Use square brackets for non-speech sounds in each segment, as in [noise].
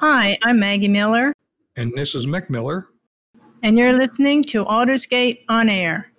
Hi, I'm Maggie Miller, And this is Mick Miller. and you're listening to Aldersgate on Air.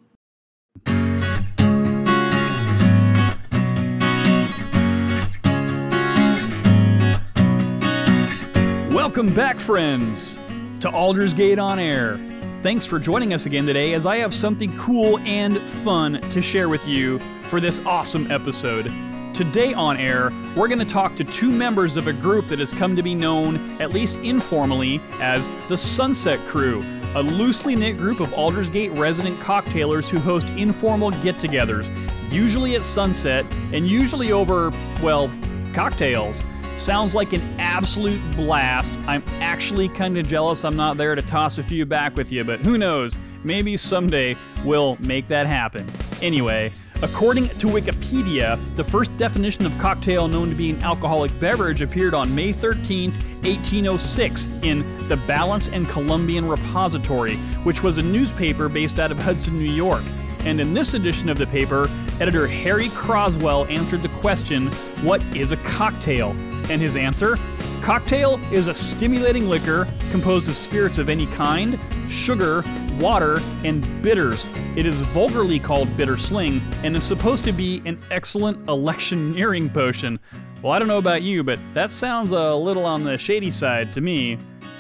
Welcome back, friends, to Aldersgate on Air. Thanks for joining us again today as I have something cool and fun to share with you for this awesome episode. Today on air, we're going to talk to two members of a group that has come to be known, at least informally, as the Sunset Crew, a loosely knit group of Aldersgate resident cocktailers who host informal get togethers, usually at sunset and usually over, well, cocktails. Sounds like an absolute blast. I'm actually kind of jealous I'm not there to toss a few back with you, but who knows? Maybe someday we'll make that happen. Anyway, according to Wikipedia, the first definition of cocktail known to be an alcoholic beverage appeared on May 13, 1806, in the Balance and Columbian Repository, which was a newspaper based out of Hudson, New York. And in this edition of the paper, editor Harry Croswell answered the question, What is a cocktail? And his answer Cocktail is a stimulating liquor composed of spirits of any kind, sugar, water, and bitters. It is vulgarly called bitter sling and is supposed to be an excellent electioneering potion. Well, I don't know about you, but that sounds a little on the shady side to me.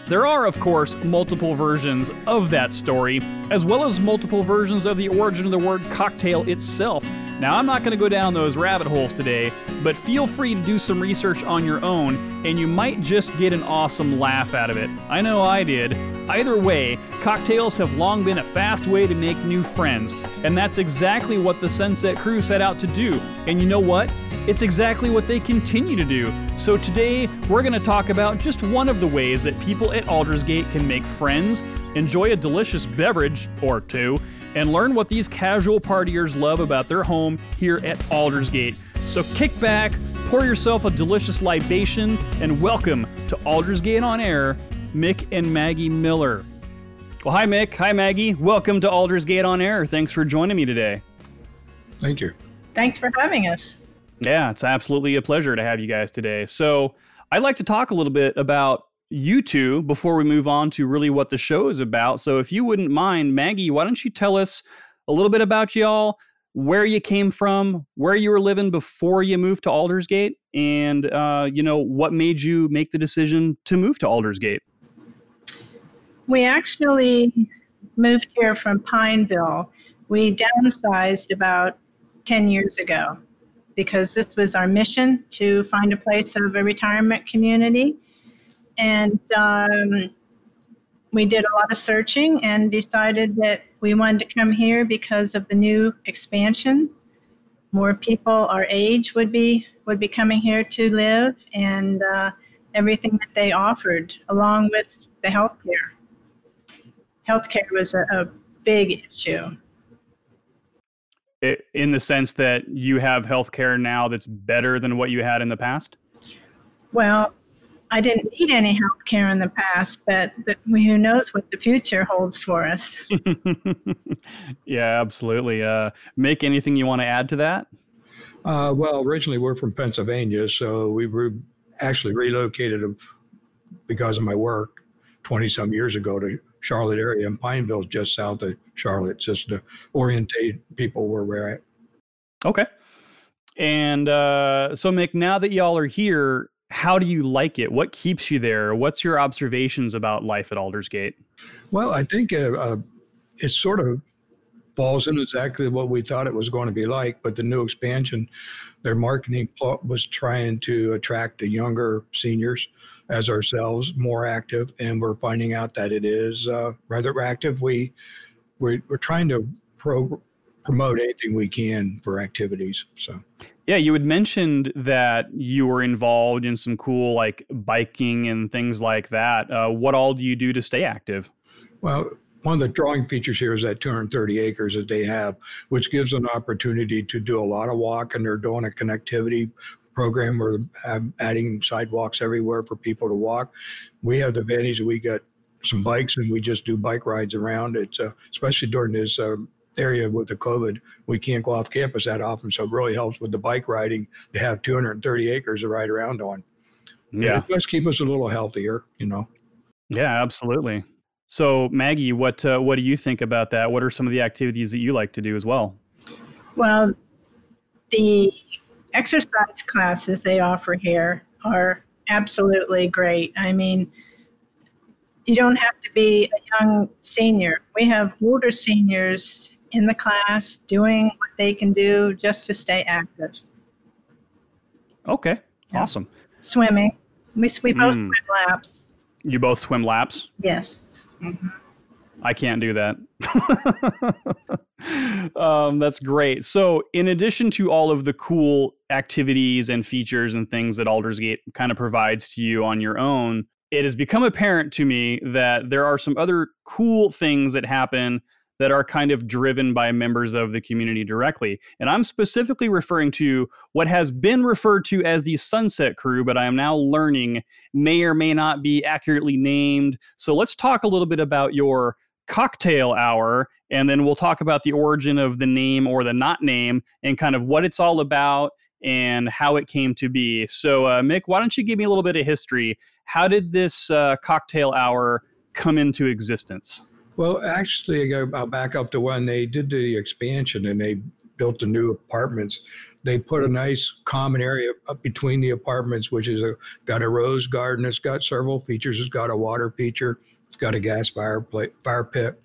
There are, of course, multiple versions of that story, as well as multiple versions of the origin of the word cocktail itself. Now, I'm not going to go down those rabbit holes today, but feel free to do some research on your own, and you might just get an awesome laugh out of it. I know I did. Either way, cocktails have long been a fast way to make new friends, and that's exactly what the Sunset Crew set out to do. And you know what? It's exactly what they continue to do. So today, we're going to talk about just one of the ways that people at Aldersgate can make friends, enjoy a delicious beverage or two, and learn what these casual partiers love about their home here at Aldersgate. So kick back, pour yourself a delicious libation, and welcome to Aldersgate on Air, Mick and Maggie Miller. Well, hi, Mick. Hi, Maggie. Welcome to Aldersgate on Air. Thanks for joining me today. Thank you. Thanks for having us. Yeah, it's absolutely a pleasure to have you guys today. So, I'd like to talk a little bit about you two before we move on to really what the show is about. So, if you wouldn't mind, Maggie, why don't you tell us a little bit about y'all, where you came from, where you were living before you moved to Aldersgate, and uh, you know what made you make the decision to move to Aldersgate? We actually moved here from Pineville. We downsized about 10 years ago because this was our mission to find a place of a retirement community. And um, we did a lot of searching and decided that we wanted to come here because of the new expansion. More people our age would be would be coming here to live, and uh, everything that they offered, along with the health care. Healthcare was a, a big issue. I- In the sense that you have health care now that's better than what you had in the past? Well, I didn't need any health care in the past, but the, who knows what the future holds for us. [laughs] yeah, absolutely. Uh, Mick anything you want to add to that? Uh, well, originally we're from Pennsylvania, so we were actually relocated because of my work 20 some years ago to Charlotte area, and Pineville's just south of Charlotte, just to orientate people where we're at. Okay. And uh, so, Mick, now that y'all are here, how do you like it? What keeps you there? What's your observations about life at Aldersgate? Well, I think uh, uh, it sort of falls in exactly what we thought it was going to be like, but the new expansion, their marketing was trying to attract the younger seniors as ourselves, more active, and we're finding out that it is uh, rather active. We we're, we're trying to pro- promote anything we can for activities. So Yeah, you had mentioned that you were involved in some cool like biking and things like that. Uh, what all do you do to stay active? Well, one of the drawing features here is that 230 acres that they have, which gives an opportunity to do a lot of walking. They're doing a connectivity program where adding sidewalks everywhere for people to walk. We have the advantage that we got some bikes and we just do bike rides around. It's uh, especially during this uh, area with the COVID, we can't go off campus that often, so it really helps with the bike riding to have 230 acres to ride around on. Yeah. It does keep us a little healthier, you know. Yeah, absolutely. So, Maggie, what uh, what do you think about that? What are some of the activities that you like to do as well? Well, the exercise classes they offer here are absolutely great. I mean, you don't have to be a young senior. We have older seniors in the class doing what they can do just to stay active. Okay, Yeah. awesome. Swimming. We, we both Mm. swim laps. You both swim laps? Yes. Mhm. I can't do that. [laughs] um, that's great. So, in addition to all of the cool activities and features and things that Aldersgate kind of provides to you on your own, it has become apparent to me that there are some other cool things that happen that are kind of driven by members of the community directly. And I'm specifically referring to what has been referred to as the Sunset Crew, but I am now learning may or may not be accurately named. So let's talk a little bit about your cocktail hour, and then we'll talk about the origin of the name or the not name and kind of what it's all about and how it came to be. So, uh, Mick, why don't you give me a little bit of history? How did this uh, cocktail hour come into existence? Well, actually, I'll back up to when they did the expansion and they built the new apartments. They put a nice common area up between the apartments, which is a got a rose garden. It's got several features. It's got a water feature. It's got a gas fire fire pit.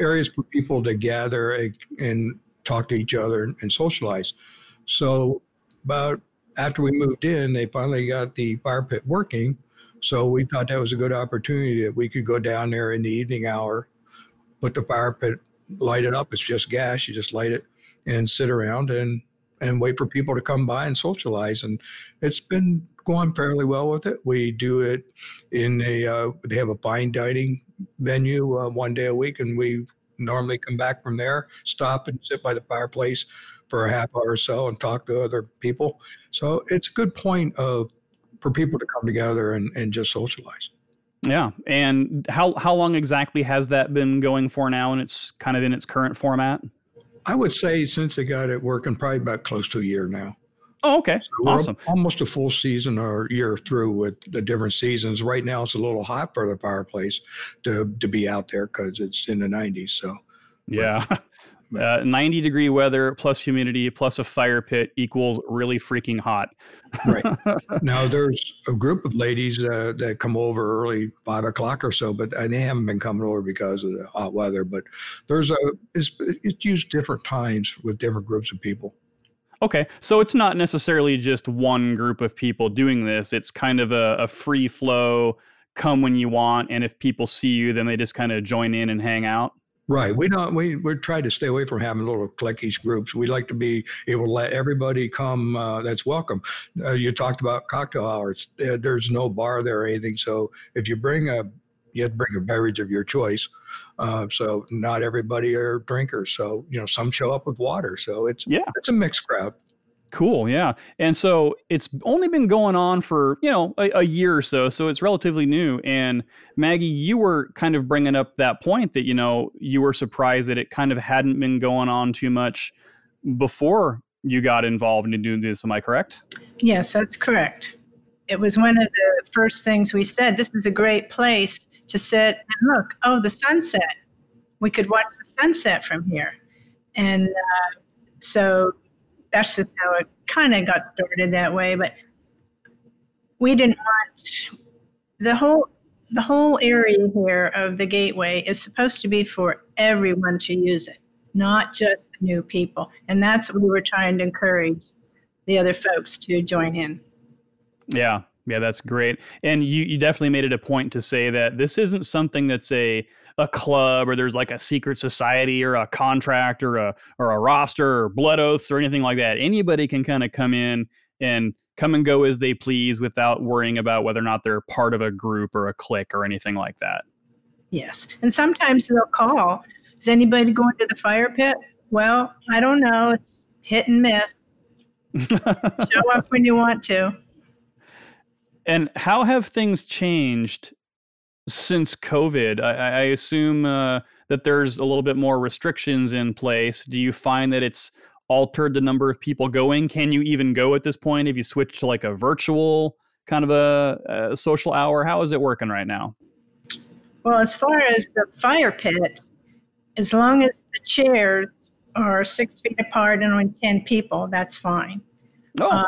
Areas for people to gather and, and talk to each other and, and socialize. So, about after we moved in, they finally got the fire pit working. So we thought that was a good opportunity that we could go down there in the evening hour put the fire pit, light it up. It's just gas. You just light it and sit around and and wait for people to come by and socialize. And it's been going fairly well with it. We do it in a uh, they have a fine dining venue uh, one day a week, and we normally come back from there, stop and sit by the fireplace for a half hour or so and talk to other people. So it's a good point of for people to come together and, and just socialize. Yeah, and how how long exactly has that been going for now? And it's kind of in its current format. I would say since they got it working, probably about close to a year now. Oh, okay, So awesome. almost a full season or year through with the different seasons. Right now, it's a little hot for the fireplace to to be out there because it's in the 90s. So Yeah. But- [laughs] Uh, 90 degree weather plus humidity plus a fire pit equals really freaking hot. Right. [laughs] now there's a group of ladies uh, that come over early five o'clock or so, but and they haven't been coming over because of the hot weather. But there's a it's, it's used different times with different groups of people. Okay, so it's not necessarily just one group of people doing this. It's kind of a, a free flow, come when you want, and if people see you, then they just kind of join in and hang out. Right. We don't. We we try to stay away from having little cliquish groups. We like to be able to let everybody come. Uh, that's welcome. Uh, you talked about cocktail hours. Uh, there's no bar there or anything. So if you bring a, you have to bring a beverage of your choice. Uh, so not everybody are drinkers. So you know some show up with water. So it's Yeah. it's a mixed crowd. Cool, yeah. And so it's only been going on for, you know, a, a year or so. So it's relatively new. And Maggie, you were kind of bringing up that point that, you know, you were surprised that it kind of hadn't been going on too much before you got involved in doing this. Am I correct? Yes, that's correct. It was one of the first things we said. This is a great place to sit and look. Oh, the sunset. We could watch the sunset from here. And uh, so that's just how it kind of got started that way. But we didn't want the whole the whole area here of the gateway is supposed to be for everyone to use it, not just the new people. And that's what we were trying to encourage the other folks to join in. Yeah. Yeah, that's great. And you, you definitely made it a point to say that this isn't something that's a a club or there's like a secret society or a contract or a or a roster or blood oaths or anything like that. Anybody can kind of come in and come and go as they please without worrying about whether or not they're part of a group or a clique or anything like that. Yes. And sometimes they'll call. Is anybody going to the fire pit? Well, I don't know. It's hit and miss. [laughs] Show up when you want to. And how have things changed since COVID? I, I assume uh, that there's a little bit more restrictions in place. Do you find that it's altered the number of people going? Can you even go at this point if you switch to like a virtual kind of a, a social hour? How is it working right now? Well, as far as the fire pit, as long as the chairs are six feet apart and only 10 people, that's fine. Oh, Uh,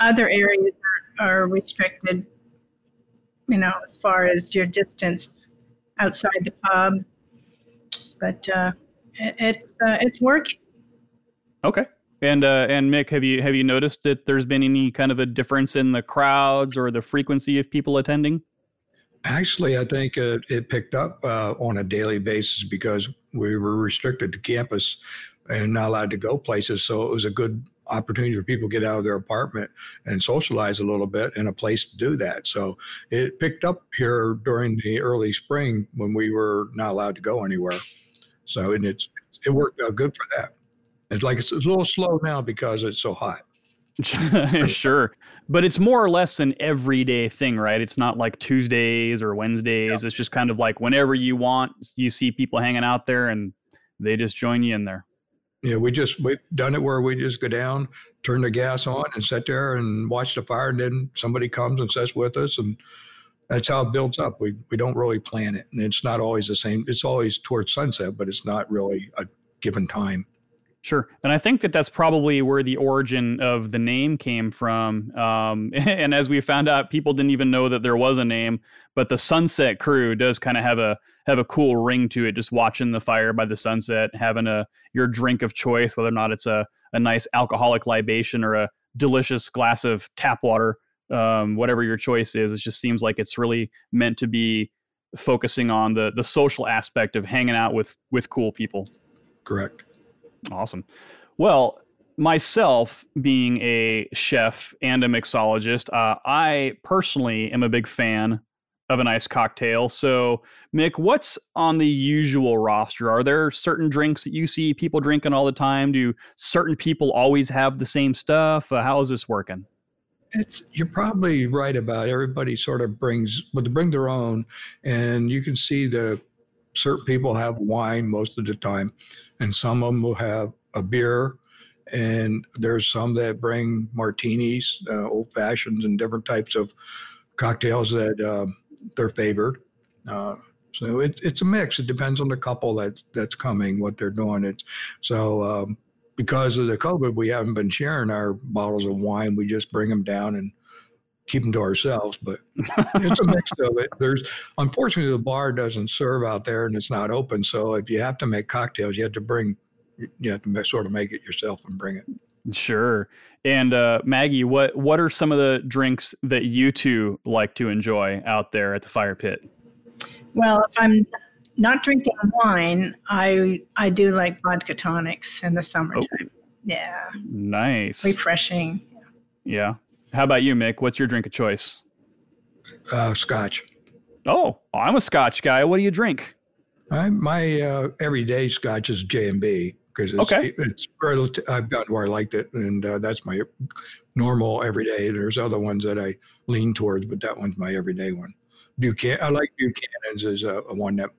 other areas are, are restricted, you know, as far as your distance outside the pub. But uh, it, it's uh, it's working. okay. And uh, and Mick, have you have you noticed that there's been any kind of a difference in the crowds or the frequency of people attending? Actually, I think uh, it picked up uh, on a daily basis because we were restricted to campus and not allowed to go places. So it was a good opportunity for people to get out of their apartment and socialize a little bit and a place to do that. So it picked up here during the early spring when we were not allowed to go anywhere. So and it's it worked out good for that. It's like it's a little slow now because it's so hot. [laughs] sure. But it's more or less an everyday thing, right? It's not like Tuesdays or Wednesdays. It's just kind of like whenever you want, you see people hanging out there and they just join you in there. Yeah, we just we've done it where we just go down, turn the gas on, and sit there and watch the fire, and then somebody comes and sits with us, and that's how it builds up. We we don't really plan it, and it's not always the same. It's always towards sunset, but it's not really a given time. Sure. And I think that that's probably where the origin of the name came from. Um, [laughs] and as we found out, people didn't even know that there was a name, but the Sunset Crew does kind of have a have a cool ring to it. Just watching the fire by the sunset, having a your drink of choice, whether or not it's a, a nice alcoholic libation or a delicious glass of tap water, um, whatever your choice is. It just seems like it's really meant to be focusing on the the social aspect of hanging out with with cool people. Correct. Awesome. Well, myself being a chef and a mixologist, uh, I personally am a big fan of a nice cocktail. So, Mick, what's on the usual roster? Are there certain drinks that you see people drinking all the time? Do certain people always have the same stuff? Uh, how is this working? It's you're probably right about everybody sort of brings but they bring their own and you can see the certain people have wine most of the time and some of them will have a beer and there's some that bring martinis uh, old fashions and different types of cocktails that um, they're favored. Uh, so it, it's a mix. It depends on the couple that's that's coming what they're doing. It's so um, because of the COVID, we haven't been sharing our bottles of wine. We just bring them down and keep them to ourselves. But [laughs] it's a mix of it. There's unfortunately the bar doesn't serve out there and it's not open. So if you have to make cocktails, you have to bring you have to sort of make it yourself and bring it. Sure. And uh, Maggie, what what are some of the drinks that you two like to enjoy out there at the fire pit? Well, if I'm not drinking wine, I I do like vodka tonics in the summertime. Yeah, Nice. refreshing. Yeah. How about you, Mick? What's your drink of choice? Uh, scotch. Oh, I'm a Scotch guy. What do you drink? I, my uh, everyday scotch is J and B because it's, Okay. it's I've gotten where I liked it, and uh, that's my normal everyday. There's other ones that I lean towards, but that one's my everyday one. Buchanan, I like Buchanan's is a, a one that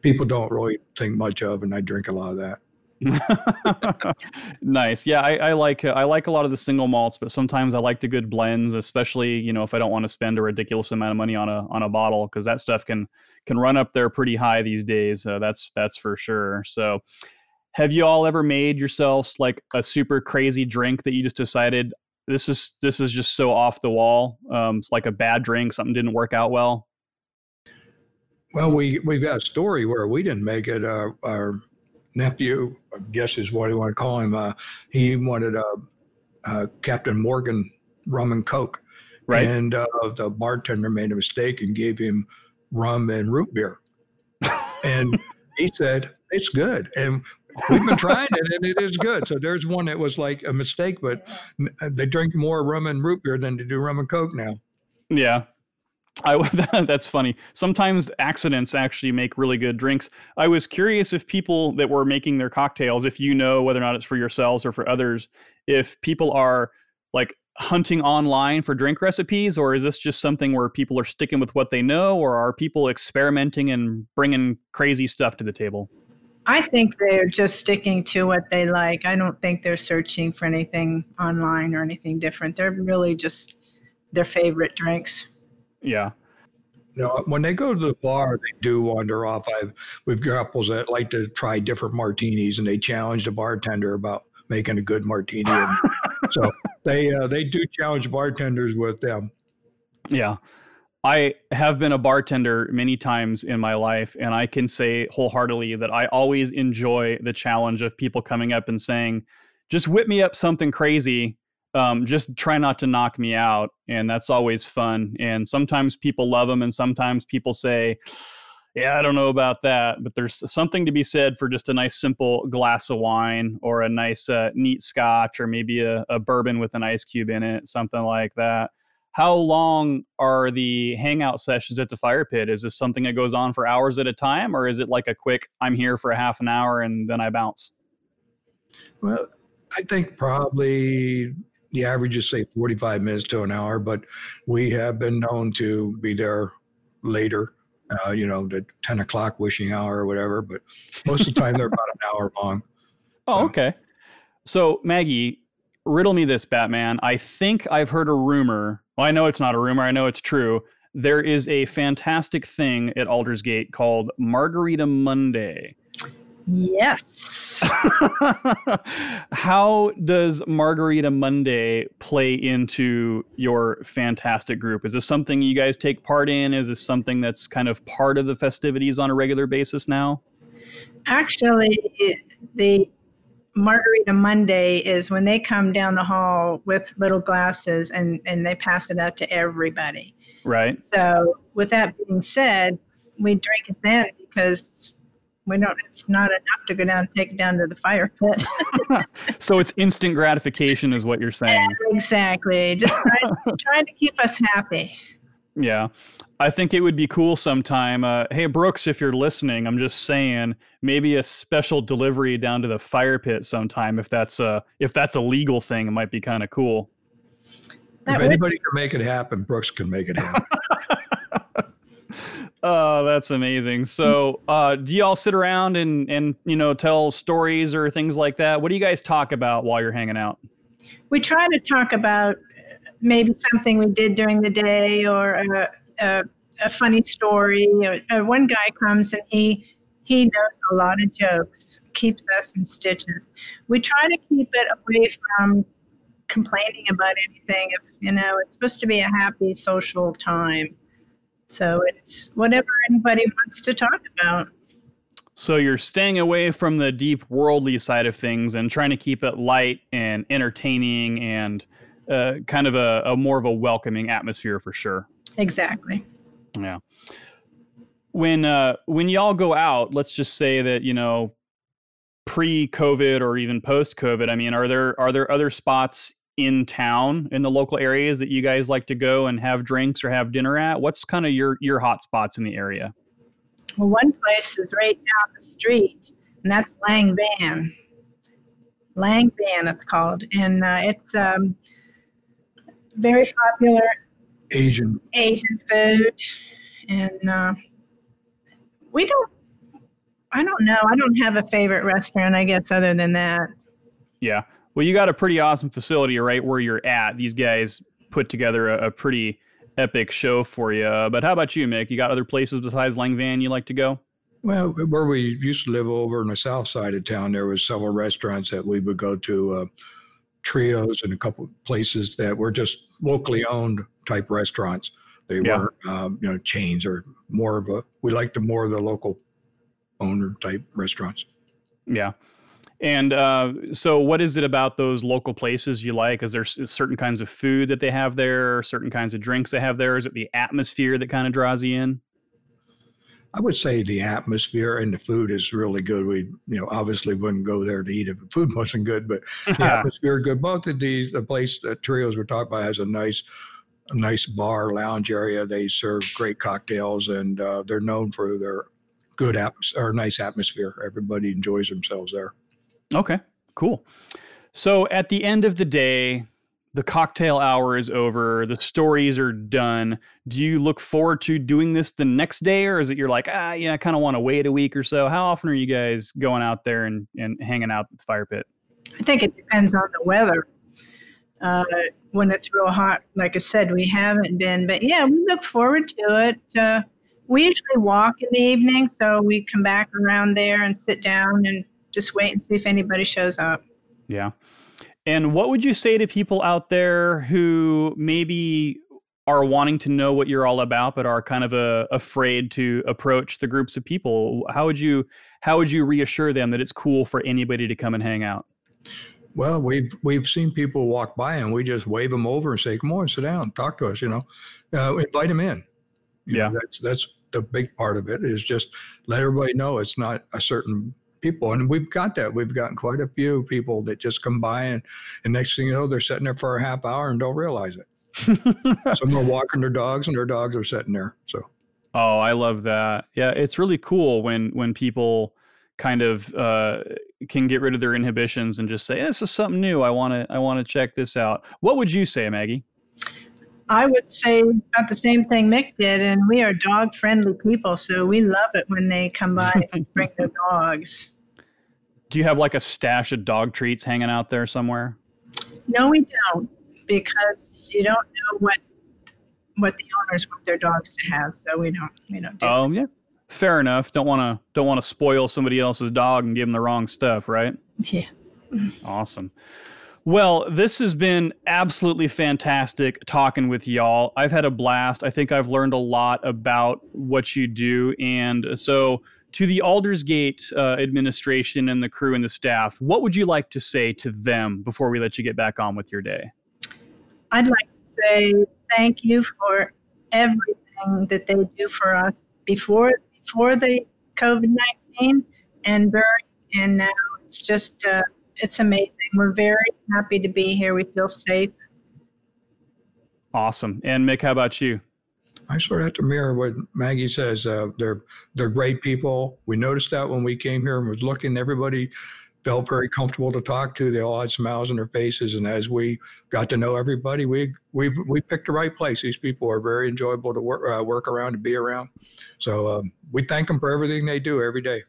people don't really think much of, and I drink a lot of that. [laughs] nice. Yeah, I, I like uh, I like a lot of the single malts, but sometimes I like the good blends, especially you know if I don't want to spend a ridiculous amount of money on a on a bottle because that stuff can can run up there pretty high these days. Uh, that's that's for sure. So, have you all ever made yourselves like a super crazy drink that you just decided this is this is just so off the wall? Um, it's like a bad drink, something didn't work out well. Well, we we've got a story where we didn't make it. Uh, our nephew, I guess is what you want to call him. Uh, he wanted a, uh Captain Morgan rum and coke, Right. And uh, the bartender made a mistake and gave him rum and root beer, and he said it's good. And we've been trying it, and it is good. So there's one that was like a mistake, but they drink more rum and root beer than they do rum and coke now. Yeah. I [laughs] that's funny. Sometimes accidents actually make really good drinks. I was curious if people that were making their cocktails, if you know whether or not it's for yourselves or for others, if people are like hunting online for drink recipes, or is this just something where people are sticking with what they know, or are people experimenting and bringing crazy stuff to the table? I think they're just sticking to what they like. I don't think they're searching for anything online or anything different. They're really just their favorite drinks. Yeah. You know, when they go to the bar, they do wander off. I've we've got couples that like to try different martinis, and they challenge the bartender about making a good martini. [laughs] so they uh, they do challenge bartenders with them. Yeah. I have been a bartender many times in my life, and I can say wholeheartedly that I always enjoy the challenge of people coming up and saying, just whip me up something crazy. Um, just try not to knock me out. And that's always fun. And sometimes people love them, and sometimes people say, yeah, I don't know about that, but there's something to be said for just a nice, simple glass of wine or a nice, uh, neat scotch or maybe a, a bourbon with an ice cube in it, something like that how long are the hangout sessions at the fire pit? Is this something that goes on for hours at a time, or is it like a quick, I'm here for a half an hour and then I bounce? Well, I think probably the average is say 45 minutes to an hour, but we have been known to be there later, uh, you know, the 10 o'clock wishing hour or whatever, but most of the time they're about an hour long. [laughs] Oh, okay. So, Maggie, riddle me this, Batman. I think I've heard a rumor well, I know it's not a rumor. I know it's true. There is a fantastic thing at Aldersgate called Margarita Monday. Yes. [laughs] How does Margarita Monday play into your fantastic group? Is this something you guys take part in? Is this something that's kind of part of the festivities on a regular basis now? Actually, the Margarita Monday is when they come down the hall with little glasses and, and they pass it out to everybody. Right. So, with that being said, we drink it then because we don't. It's not enough to go down and take it down to the fire pit. [laughs] so it's instant gratification, is what you're saying. Yeah, exactly. Just trying, [laughs] trying to keep us happy. Yeah. I think it would be cool sometime. Uh, hey, Brooks, if you're listening, I'm just saying maybe a special delivery down to the fire pit sometime. If that's a if that's a legal thing, it might be kind of cool. That if would- anybody can make it happen, Brooks can make it happen. [laughs] oh, that's amazing. So, uh, do y'all sit around and and you know tell stories or things like that? What do you guys talk about while you're hanging out? We try to talk about maybe something we did during the day or a, a, a funny story. Uh, one guy comes and he he knows a lot of jokes, keeps us in stitches. We try to keep it away from complaining about anything. If you know, it's supposed to be a happy social time. So it's whatever anybody wants to talk about. So you're staying away from the deep worldly side of things and trying to keep it light and entertaining and uh, kind of a, a more of a welcoming atmosphere for sure. Exactly. Yeah. When uh, when y'all go out, let's just say that you know pre-COVID or even post-COVID. I mean, are there are there other spots in town in the local areas that you guys like to go and have drinks or have dinner at? What's kind of your your hot spots in the area? Well, one place is right down the street, and that's Lang Van. Lang Van, it's called, and uh, it's um, very popular Asian Asian food, and uh, we don't. I don't know. I don't have a favorite restaurant. I guess other than that. Yeah. Well, you got a pretty awesome facility right where you're at. These guys put together a, a pretty epic show for you. But how about you, Mick? You got other places besides Lang Van you like to go? Well, where we used to live over in the south side of town, there was several restaurants that we would go to. Uh, trios and a couple places that were just locally owned type restaurants. They yeah. weren't, um, you know, chains or more of a. We liked the more of the local owner type restaurants. Yeah. And uh, so, what is it about those local places you like? Is there certain kinds of food that they have there, certain kinds of drinks they have there? Is it the atmosphere that kind of draws you in? I would say the atmosphere and the food is really good. We, you know, obviously wouldn't go there to eat if the food [laughs] wasn't good, but [laughs] the atmosphere good. Both of these, the place that Trios we're talking about has a nice, a nice bar lounge area. They serve great cocktails, and uh, they're known for their good atmosphere or nice atmosphere. Everybody enjoys themselves there. Okay, cool. So at the end of the day, the cocktail hour is over, the stories are done. Do you look forward to doing this the next day, or is it you're like, ah, yeah, I kind of want to wait a week or so? How often are you guys going out there and, and hanging out at the fire pit? I think it depends on the weather. uh, when it's real hot. Like I said, we haven't been, but yeah, we look forward to it. Uh, we usually walk in the evening, so we come back around there and sit down and just wait and see if anybody shows up. Yeah. And what would you say to people out there who maybe are wanting to know what you're all about but are kind of uh, afraid to approach the groups of people? How would you how would you reassure them that it's cool for anybody to come and hang out? Well, we've we've seen people walk by and we just wave them over and say, "Come on, sit down, talk to us." You know, uh, invite them in. You yeah, know, that's that's the big part of it is just let everybody know it's not a certain people, and we've got that. We've gotten quite a few people that just come by and, and next thing you know, they're sitting there for a half hour and don't realize it. [laughs] Some are walking their dogs, and their dogs are sitting there. So. Oh, I love that. Yeah, it's really cool when when people kind of uh, can get rid of their inhibitions and just say, "This is something new. I want to I want to check this out." What would you say, Maggie? I would say about the same thing Mick did, and we are dog friendly people, so we love it when they come by and bring their [laughs] dogs. Do you have like a stash of dog treats hanging out there somewhere? No, we don't, because you don't know what what the owners want their dogs to have, so we don't we don't. Do um, yeah, fair enough. Don't want to don't want to spoil somebody else's dog and give them the wrong stuff, right? Yeah. Awesome. Well, this has been absolutely fantastic talking with y'all. I've had a blast. I think I've learned a lot about what you do. And so, to the Aldersgate uh, administration and the crew and the staff, what would you like to say to them before we let you get back on with your day? I'd like to say thank you for everything that they do for us before before the COVID nineteen and during and now. It's just uh, it's amazing. We're very happy to be here. We feel safe. Awesome. And Mick, how about you? I sort of have to mirror what Maggie says. Uh, they're they're great people. We noticed that when we came here and was looking, everybody felt very comfortable to talk to. They all had smiles on their faces, and as we got to know everybody, we we we picked the right place. These people are very enjoyable to work uh, work around to be around. So um, we thank them for everything they do every day.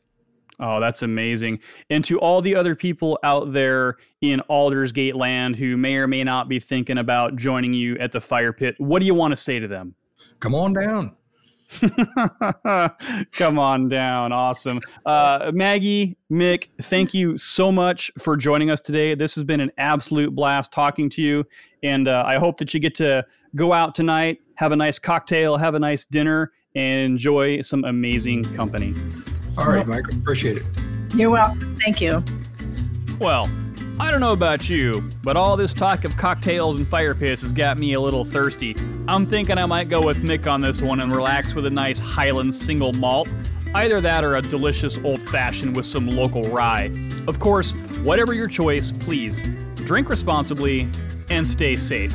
Oh, that's amazing. And to all the other people out there in Aldersgate land who may or may not be thinking about joining you at the fire pit, what do you want to say to them? Come on down. [laughs] Come on down. Awesome. Uh, Maggie, Mick, thank you so much for joining us today. This has been an absolute blast talking to you. And uh, I hope that you get to go out tonight, have a nice cocktail, have a nice dinner, and enjoy some amazing company. All right, Michael. Appreciate it. You're welcome. Thank you. Well, I don't know about you, but all this talk of cocktails and fire pits has got me a little thirsty. I'm thinking I might go with Mick on this one and relax with a nice Highland single malt. Either that or a delicious old fashioned with some local rye. Of course, whatever your choice, please drink responsibly and stay safe.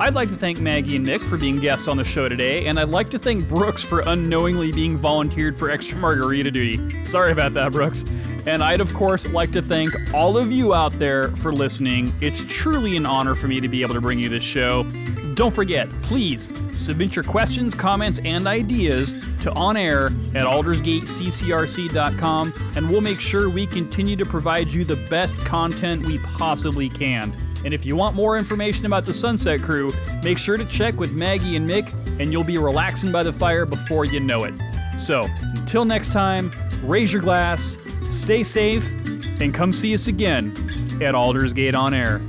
I'd like to thank Maggie and Mick for being guests on the show today, and I'd like to thank Brooks for unknowingly being volunteered for extra margarita duty. Sorry about that, Brooks. And I'd, of course, like to thank all of you out there for listening. It's truly an honor for me to be able to bring you this show. Don't forget, please submit your questions, comments, and ideas to onair at aldersgateccrc.com, and we'll make sure we continue to provide you the best content we possibly can. And if you want more information about the Sunset Crew, make sure to check with Maggie and Mick, and you'll be relaxing by the fire before you know it. So, until next time, raise your glass, stay safe, and come see us again at Aldersgate On Air.